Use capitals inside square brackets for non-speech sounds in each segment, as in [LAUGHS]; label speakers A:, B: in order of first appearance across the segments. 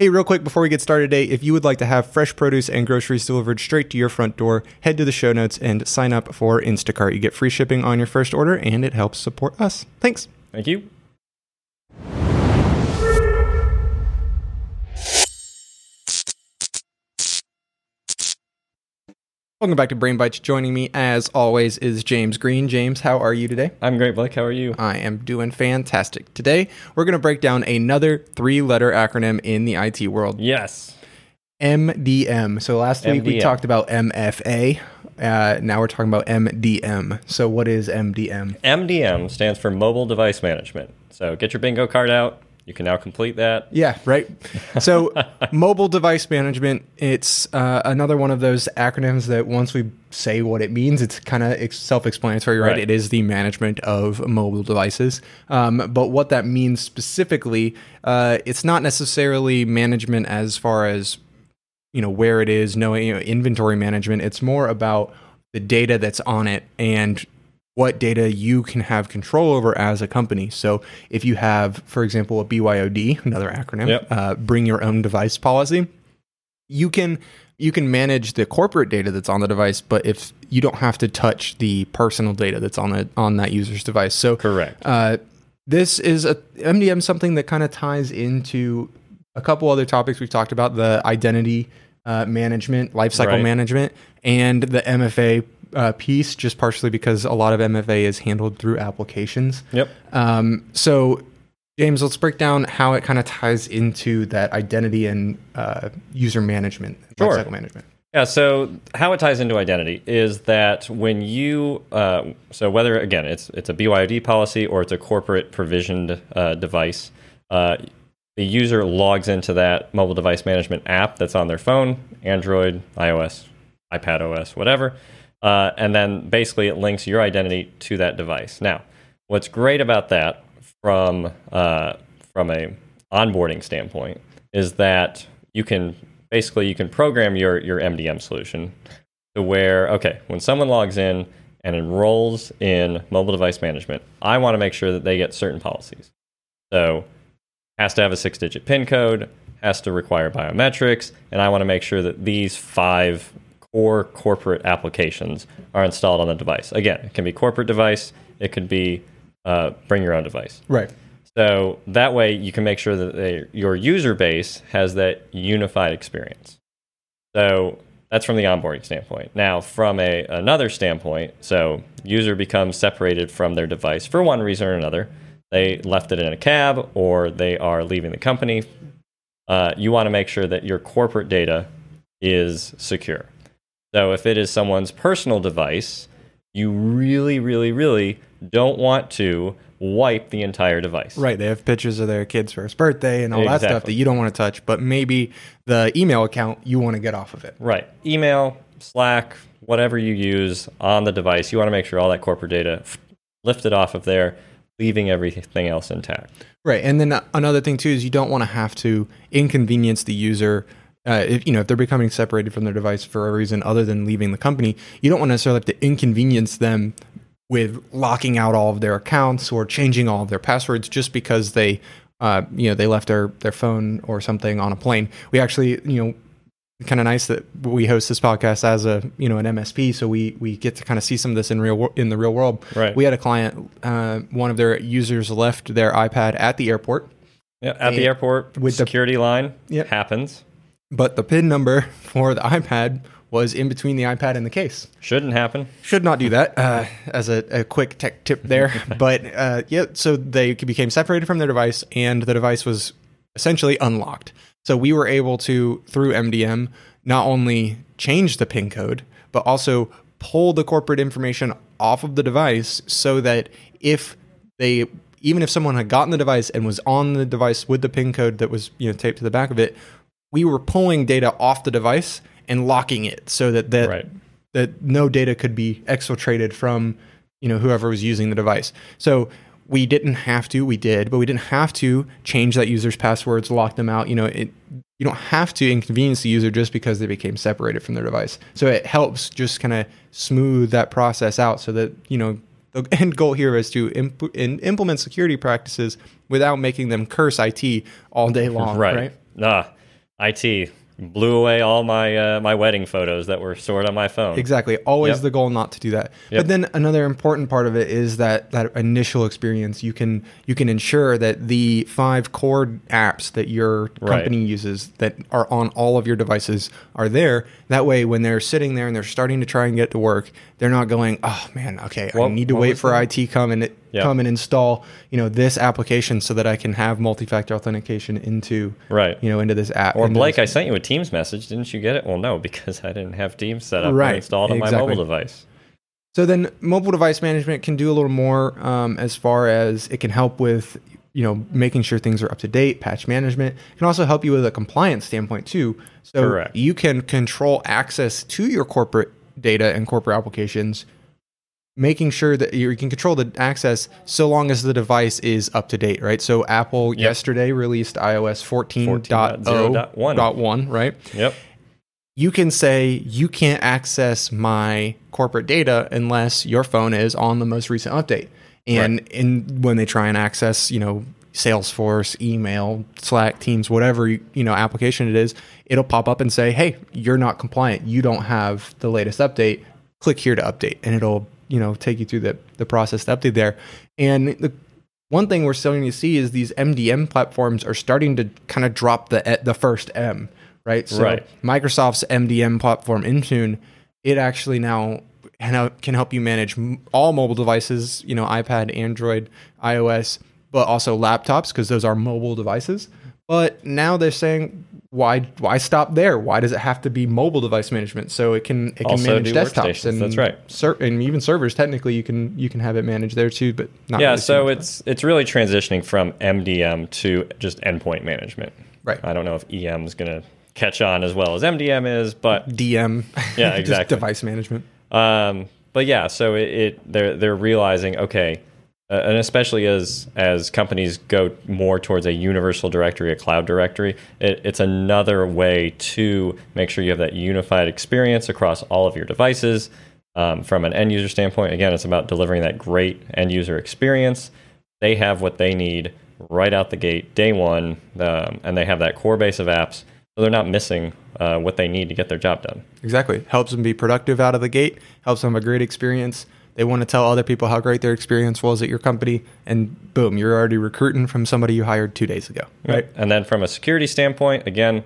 A: Hey, real quick before we get started today, if you would like to have fresh produce and groceries delivered straight to your front door, head to the show notes and sign up for Instacart. You get free shipping on your first order and it helps support us. Thanks.
B: Thank you.
A: Welcome back to Brain Bites. Joining me, as always, is James Green. James, how are you today?
B: I'm great, Blake. How are you?
A: I am doing fantastic. Today, we're going to break down another three letter acronym in the IT world
B: Yes.
A: MDM. So, last week we
B: MDM.
A: talked about MFA. Uh, now we're talking about MDM. So, what is MDM?
B: MDM stands for Mobile Device Management. So get your bingo card out. You can now complete that.
A: Yeah, right. So, [LAUGHS] mobile device management, it's uh, another one of those acronyms that once we say what it means, it's kind of self explanatory, right?
B: Right.
A: It is the management of mobile devices. Um, but what that means specifically, uh, it's not necessarily management as far as you know where it is knowing you know, inventory management it's more about the data that's on it and what data you can have control over as a company so if you have for example a byod another acronym
B: Yep.
A: uh, bring your own device policy you can you can manage the corporate data that's on the device but if you don't have to touch the personal data that's on the on that user's device so
B: Correct.
A: uh, this is a MDM something that kind of ties into a couple other topics we've talked about the identity uh, management, lifecycle
B: Right.
A: management, and the MFA uh, piece, just partially because a lot of MFA is handled through applications.
B: Yep.
A: Um, so, James, let's break down how it kind of ties into that identity and uh, user management,
B: Sure.
A: lifecycle management.
B: Yeah, so how it ties into identity is that when you, uh, so whether again it's it's a BYOD policy or it's a corporate provisioned uh, device, uh, the user logs into that mobile device management app that's on their phone, Android, iOS, iPad OS, whatever, uh, and then basically it links your identity to that device. Now, what's great about that from uh, from a onboarding standpoint is that you can basically you can program your your MDM solution to where okay when someone logs in and enrolls in mobile device management, I want to make sure that they get certain policies. So has to have a six digit PIN code, has to require biometrics, and I want to make sure that these five core corporate applications are installed on the device. Again, it can be corporate device, it could be uh, bring your own device.
A: Right.
B: So that way you can make sure that they, your user base has that unified experience. So that's from the onboarding standpoint. Now, from a another standpoint, so user becomes separated from their device for one reason or another. They left it in a cab or they are leaving the company. Uh, you want to make sure that your corporate data is secure. So if it is someone's personal device, you really, really, really don't want to wipe the entire device.
A: Right. They have pictures of their kid's first birthday and all that stuff that you don't want to touch, but maybe the email account you want to get off of it.
B: Right. Email, Slack, whatever you use on the device, you want to make sure all that corporate data lifted off of there, leaving everything else intact.
A: Right, and then another thing too is you don't want to have to inconvenience the user. Uh, if you know if they're becoming separated from their device for a reason other than leaving the company, you don't want to necessarily have to inconvenience them with locking out all of their accounts or changing all of their passwords just because they, uh, you know, they left their their phone or something on a plane. We actually, you know, kind of nice that we host this podcast as a you know an MSP, so we we get to kind of see some of this in real in the real world.
B: Right.
A: We had a client, uh, one of their users left their iPad at the airport,
B: Yeah, at the airport,
A: with the-
B: security line
A: Yep.
B: happens.
A: But the PIN number for the iPad was in between the iPad and the case.
B: Shouldn't happen.
A: Should not do that. Uh, as a, a quick tech tip there, [LAUGHS] but uh, yeah, so they became separated from their device, and the device was essentially unlocked. So we were able to through MDM not only change the PIN code, but also pull the corporate information off of the device so that if they even if someone had gotten the device and was on the device with the PIN code that was you know taped to the back of it, we were pulling data off the device and locking it so that that
B: Right.
A: that no data could be exfiltrated from you know whoever was using the device. So we didn't have to, we did, but we didn't have to change that user's passwords, lock them out. You know, it, you don't have to inconvenience the user just because they became separated from their device. So it helps just kind of smooth that process out so that you know the [LAUGHS] end goal here is to imp- in, implement security practices without making them curse IT all day long.
B: Right.
A: right?
B: Ah, IT blew away all my uh, my wedding photos that were stored on my phone.
A: Exactly. Always
B: Yep.
A: the goal not to do that.
B: Yep.
A: But then another important part of it is that that initial experience. You can you can ensure that the five core apps that your
B: Right.
A: company uses that are on all of your devices are there. That way, when they're sitting there and they're starting to try and get to work, they're not going, "Oh man, okay, I need to wait for
B: that?"
A: IT come and
B: Yeah.
A: come and install you know this application so that I can have multi-factor authentication into
B: Right.
A: you know into this app."
B: Or Blake, I sent you a Teams message. Didn't you get it? Well, no, because [LAUGHS] I didn't have Teams set up
A: Right,
B: installed on my mobile device.
A: So then, mobile device management can do a little more um, as far as it can help with, you know, making sure things are up to date. Patch management It can also help you with a compliance standpoint too. So
B: Correct.
A: you can control access to your corporate data and corporate applications, making sure that you can control the access so long as the device is up to date, right? So Apple yesterday released iOS 14.0.1, right?
B: Yep.
A: you can say you can't access my corporate data unless your phone is on the most recent update. And in when they try and access, you know, Salesforce, email, Slack, Teams, whatever you know application it is, it'll pop up and say, "Hey, you're not compliant. You don't have the latest update. Click here to update." And it'll, you know, take you through the the process to update there. And the one thing we're starting to see is these MDM platforms are starting to kind of drop the eh, the first M, right? So
B: Right.
A: Microsoft's MDM platform Intune, it actually now can help- can help you manage all mobile devices, you know, iPad, Android, iOS, but also laptops because those are mobile devices. But now they're saying why why stop there? Why does it have to be mobile device management? So it can it can
B: Also
A: manage desktops and
B: that's right.
A: ser- and even servers. Technically, you can you can have it managed there too, but not
B: Yeah,
A: really
B: so it's it's really transitioning from MDM to just endpoint management.
A: Right.
B: I don't know if EM is going to catch on as well as MDM is, but
A: DM. [LAUGHS] [LAUGHS]
B: Yeah,
A: just
B: exactly.
A: device management.
B: Um, but yeah, so it, it they're they're realizing okay, uh, and especially as as companies go more towards a universal directory, a cloud directory, it, it's another way to make sure you have that unified experience across all of your devices. Um, from an end user standpoint, again, it's about delivering that great end user experience. They have what they need right out the gate, day one, um, and they have that core base of apps, so they're not missing uh, what they need to get their job done.
A: Exactly. Helps them be productive out of the gate, helps them have a great experience. They want to tell other people how great their experience was at your company, and boom, you're already recruiting from somebody you hired two days ago. Right.
B: And then from a security standpoint, again,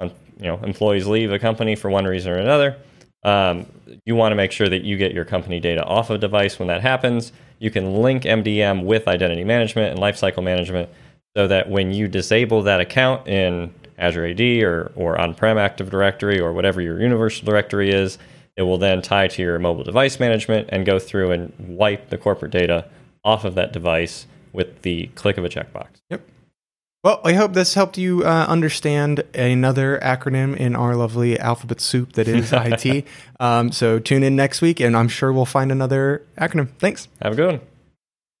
B: um, you know, employees leave a company for one reason or another. Um, you want to make sure that you get your company data off a device when that happens. You can link MDM with identity management and lifecycle management so that when you disable that account in Azure AD or, or on-prem Active Directory or whatever your universal directory is, it will then tie to your mobile device management and go through and wipe the corporate data off of that device with the click of a checkbox.
A: Yep. Well, I hope this helped you uh, understand another acronym in our lovely alphabet soup that is [LAUGHS] IT. Um, so tune in next week, and I'm sure we'll find another acronym. Thanks.
B: Have a good one.